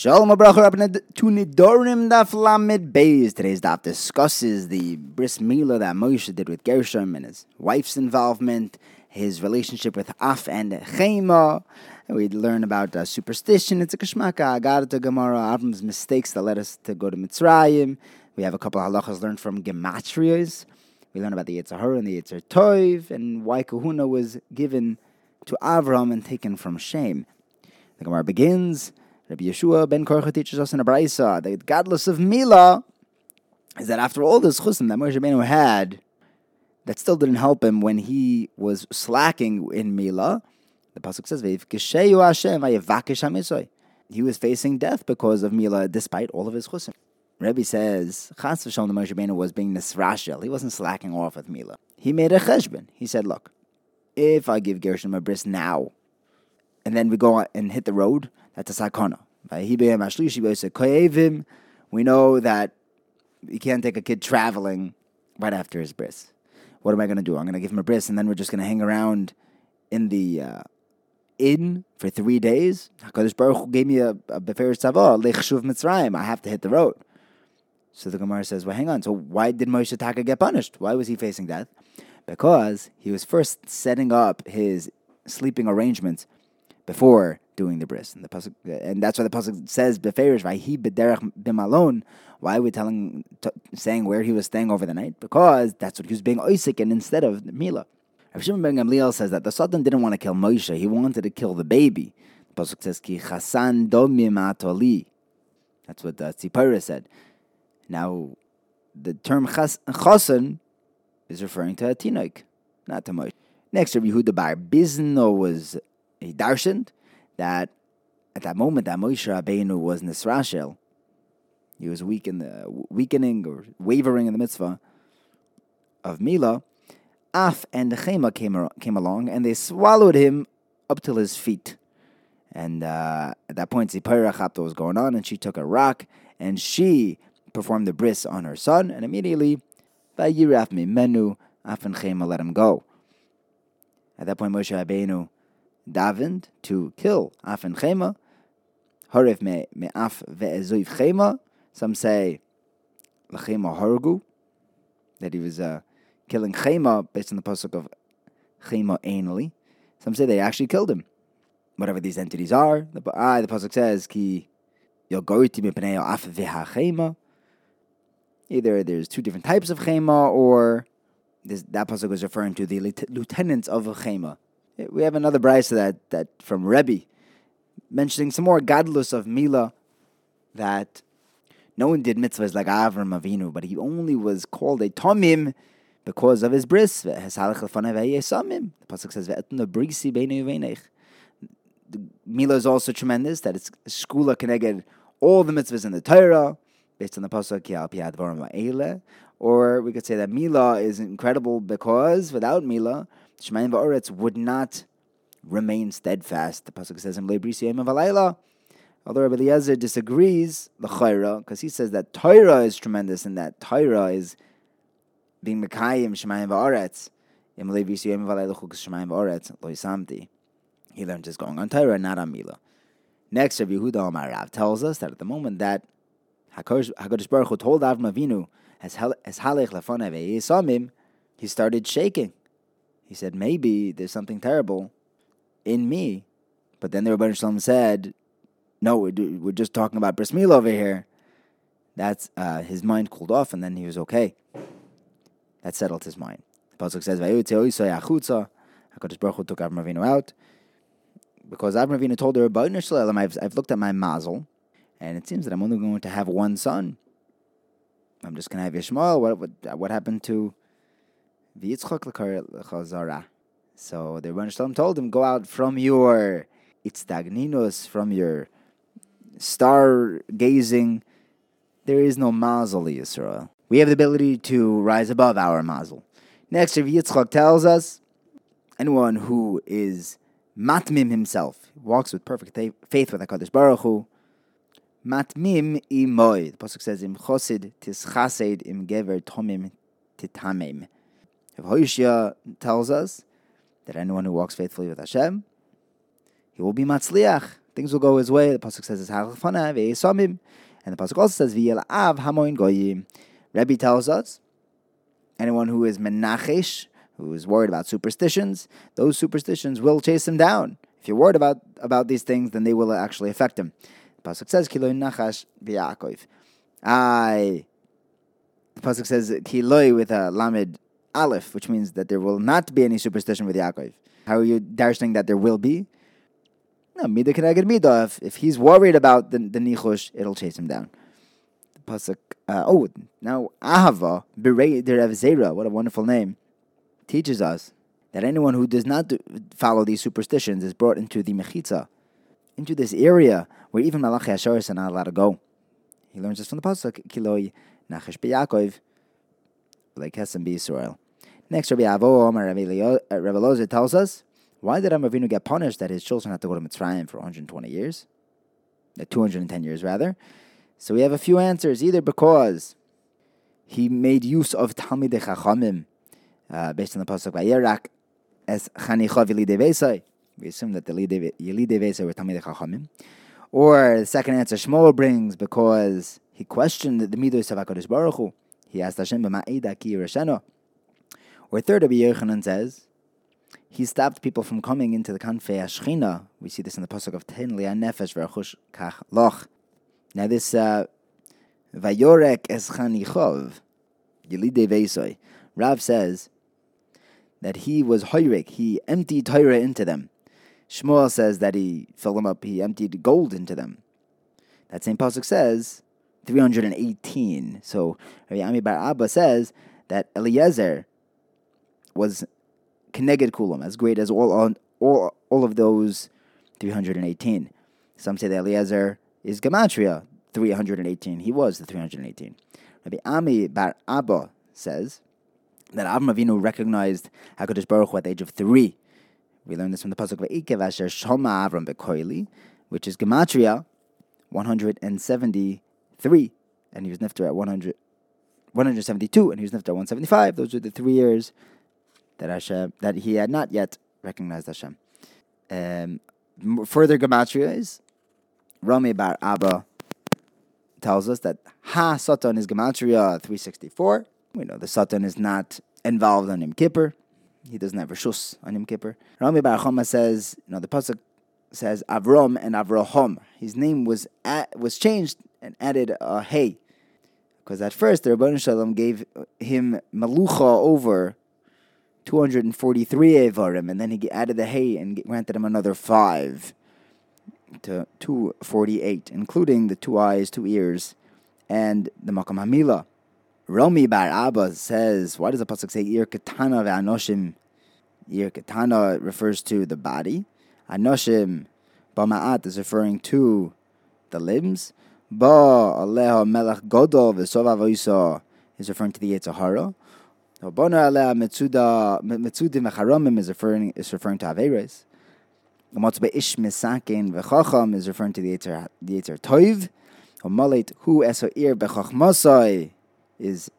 Shalom Abracha Rabbanah to Nidorim Daf Lamed Beis. Today's daf discusses the bris milah that Moshe did with Gershom and his wife's involvement, his relationship with Af and Chema. We learn about uh, superstition. It's a kashmaka, Agarta Gemara, Avram's mistakes that led us to go to Mitzrayim. We have a couple of halachas learned from Gematrias. We learn about the Yetzer Hara and the Yetzer Tov, and why Kahuna was given to Avram and taken from Shem. The Gemara begins. Rabbi Yeshua ben Korcha teaches us in a brisa the gadlus of Mila is that after all this chusim that Moshe Rabbeinu had, that still didn't help him when he was slacking in Mila. The pasuk says, Hashem He was facing death because of Mila, despite all of his chusim. Rebbe says, Chas v'shalom, the Moshe Rabbeinu was being nisrashel. He wasn't slacking off with Mila. He made a cheshbon. He said, look, if I give Gershom a bris now, and then we go and hit the road, that's a sakana. We know that you can't take a kid traveling right after his bris. What am I going to do? I'm going to give him a bris, and then we're just going to hang around in the uh, inn for three days. Hakadosh Baruch Hu gave me a, a beferes tzavah lechshuv Mitzrayim. I have to hit the road. So the Gemara says, "Well, hang on. So why did Moshe Taka get punished? Why was he facing death? Because he was first setting up his sleeping arrangements before doing the bris. And the pasuk, and that's why the pasuk says beferish vayhi bederach bimalon. Why are we telling, t- saying where he was staying over the night? Because that's what he was being oisik and instead of Mila. Rav Shimon ben Gamliel says that the Satan didn't want to kill Moshe; he wanted to kill the baby. The pasuk says ki chasan domim atoli. That's what uh, the Tzipora said. Now, the term chasan is referring to a tinoik, not to Moshe. Next, Rabbi Yehuda Bar Bizno was he darshaned that at that moment that Moshe Rabbeinu was Nisrashel, he was weak in the weakening or wavering in the mitzvah of Mila. Af and Chema came, came along and they swallowed him up till his feet. And uh, at that point, Zipporah Chapta was going on, and she took a rock and she performed the bris on her son, and immediately, Vayiraf Menu, Af and Chema let him go. At that point, Moshe Rabbeinu davened to kill Af and Chema. Harif me me Af ve'ezuiv Chema. Some say Lachema Hargu, that he was uh, killing Chema based on the pasuk of Chema anally. Some say they actually killed him. Whatever these entities are, the ah, the pasuk says ki yogoriti mipnei Af veha Chema. Either there's two different types of Chema, or this, that pasuk was referring to the lieutenants of Chema we have another brisa that, that from Rebbe mentioning some more gadlus of Mila that no one did mitzvahs like Avram Avinu, but he only was called a Tomim because of his bris. The pasuk says, Mila is also tremendous, that it's skula connected all the mitzvahs in the Torah, based on the pasuk, or we could say that Mila is incredible because without Mila, Shemayim va'oretz would not remain steadfast. The pasuk says. Although Rabbi Eliezer disagrees, because he says that Torah is tremendous and that Torah is being Mekayim Shemayim va'oretz. He learned just going on Torah, not on Mila. Next, Rabbi Yehuda Amarav tells us that at the moment that Hakadosh Baruch Hu told Avram Avinu as halech lefonev he started shaking. He said, maybe there's something terrible in me. But then the Rebbeinu Shalom said, no, we're just talking about bris milah over here. That's uh, his mind cooled off, and then he was okay. That settled his mind. The pasuk says, "Hakadosh Baruch Hu took Avram Avinu out because Avram Avinu told the Rebbeinu Shalom, I've, I've looked at my mazel, and it seems that I'm only going to have one son. I'm just going to have Yishmael. What, what, what happened to So the Rebbeinu Shalom told him, go out from your itztagninus, from your star gazing. There is no mazel, Yisrael. We have the ability to rise above our mazel. Next, Rav Yitzchak tells us, anyone who is matmim himself, walks with perfect faith with HaKadosh Baruch Hu, matmim imoy. The Pasuk says, im chosid tischased im gever tomim titamim. If Hoshia tells us that anyone who walks faithfully with Hashem, he will be matzliach. things will go his way. The pasuk says, "Halachfana ve'esamim," and the pasuk also says, "V'yel av hamoin goyim." Rebbe tells us, anyone who is menachesh, who is worried about superstitions, those superstitions will chase him down. If you're worried about, about these things, then they will actually affect him. The pasuk says, "Kiloi nachash b'Yaakov." I. The pasuk says, "Kiloi" with a lamed aleph, which means that there will not be any superstition with Yaakov. How are you darshing that there will be? No, mida keneged mida. If, if he's worried about the, the nichush, it'll chase him down. The pasuk. Uh, oh, now ahava berei derev zera. What a wonderful name. Teaches us that anyone who does not do, follow these superstitions is brought into the mechitza, into this area where even malachi asheris are not allowed to go. He learns this from the pasuk kiloi nachesh b'Yaakov like Hesem B. Israel. Next, Rabbi Avo Omer Rabbi Lozer tells us why did Amavinu get punished that his children had to go to Mitzrayim for 120 years? Uh, 210 years, rather. So we have a few answers. Either because he made use of Talmid Chachamim, uh, based on the pasuk Vayerak, as Chanicha V'lidei We assume that the Yelidei Vesai were Talmid Chachamim. Or the second answer Shmuel brings because he questioned the Midos of HaKadosh Baruch Hu. He asked Hashem, B'ma'ida ki Rashano. Or third, Rabbi Yochanan says, he stopped people from coming into the Kanfei Ashchina. We see this in the pasuk of Ten Lian Nefesh V'Achush Kach Loch. Now this uh, Vayorek Es Chanichov Yelidei Veisoi. Rav says that he was hoyrik. He emptied Torah into them. Shmuel says that he filled them up. He emptied gold into them. That same pasuk says 318. So Rabbi Ami Bar Abba says that Eliezer was Keneged Kulam, as great as all, all, all of those 318. Some say that Eliezer is Gematria, 318. He was the 318. Rabbi Ami Bar Abba says that Avram Avinu recognized HaKadosh Baruch Hu at the age of three. We learn this from the Pasuk of Ikev Asher Shoma Avram Bekoili, which is Gematria 170 three, and he was nifter at 100, 172, and he was nifter at 175. Those are the three years that Hashem that he had not yet recognized Hashem. Um, further gematria is Rami Bar Abba tells us that Ha Satan is gematria 364. We know the Satan is not involved on Yom Kippur. He doesn't have Rishus on Yom Kippur. Rami Bar Chama says, you know, the pasuk says Avram and Avraham. His name was at, was changed and added a hey. Because at first the Rabban Shalom gave him Malucha over 243 Evarim, and then he added the hay and granted him another five to 248, including the two eyes, two ears, and the Makam Hamila. Romi Bar Abba says, why does the Pasuk say Ir Katana ve'anoshim? Ir Katana refers to the body. Anoshim Bama'at is referring to the limbs. Ba Aleha Melech Godol v'Sov is referring to the Yetzer Hara. Bona Aleha Metzudim v'Charomim is referring is referring to Averes. Amatzbe Ish Misakin v'Chacham is referring to the Yetzer the Yetzer Toiv. Omalet Hu Esoir b'Chachmasai is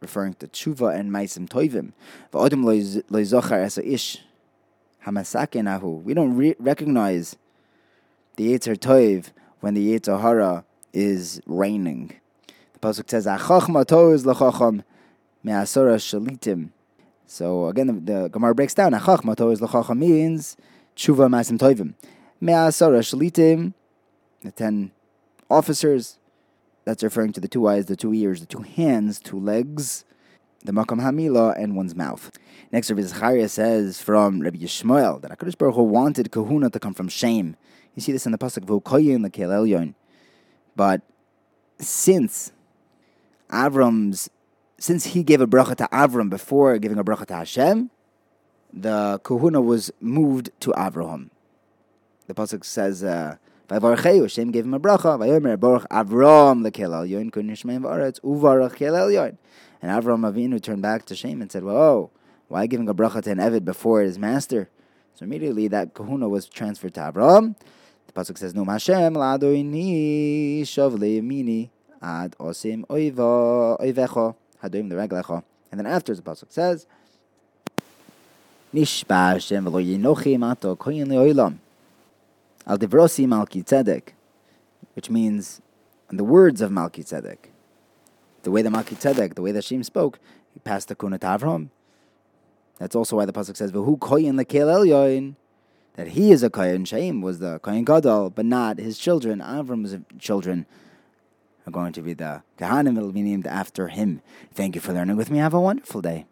referring to Tshuva and Maisim Toivim. V'Odem Lo Zochar Eso Ish Hamasakin Ahu. We don't re- recognize the Yetzer Toiv when the Yetzer is raining. The pasuk says, "Achachma toz lachacham me'asora shalitim." So again, the, the Gemara breaks down. Achachma toz lachacham means tshuva masim toivim. Me'asora shalitim, the ten officers. That's referring to the two eyes, the two ears, the two hands, two legs, the makam hamila, and one's mouth. Next, Rabbi Zechariah says from Rabbi Yishmael that Hakadosh Baruch Hu wanted kahuna to come from Shem. You see this in the pasuk v'ukoyin lekel elyon. But since Avram's, since he gave a bracha to Avram before giving a bracha to Hashem, the kahuna was moved to Avraham. The pasuk says, uh, Hashem gave him a bracha. Vayomer baruch Avram lekel elyon kun yishmeim v'aretz uvarach kel elyon. And Avram Avinu turned back to Shem and said, "Whoa, why giving a bracha to an Evid before his master?" So immediately that kahuna was transferred to Avram. The pasuk says, "No Hashem ladoini shavle mini ad osim oiva oivecho hadoim reglecho." And then after the pasuk says, "Nishba Hashem v'lo yinochim ato koyin leolam." Al Divrosi Malki Tzedek, which means in the words of Malki Tzedek. The way that Malki Tzedek, the way that Shem spoke, he passed the Kuna to Avram. That's also why the pasuk says, "V'hu koyin lekel elyoin," that he is a koyin. Shem was the koyin gadol, but not his children. Avram's children are going to be the kahanim. It'll be named after him. Thank you for learning with me. Have a wonderful day.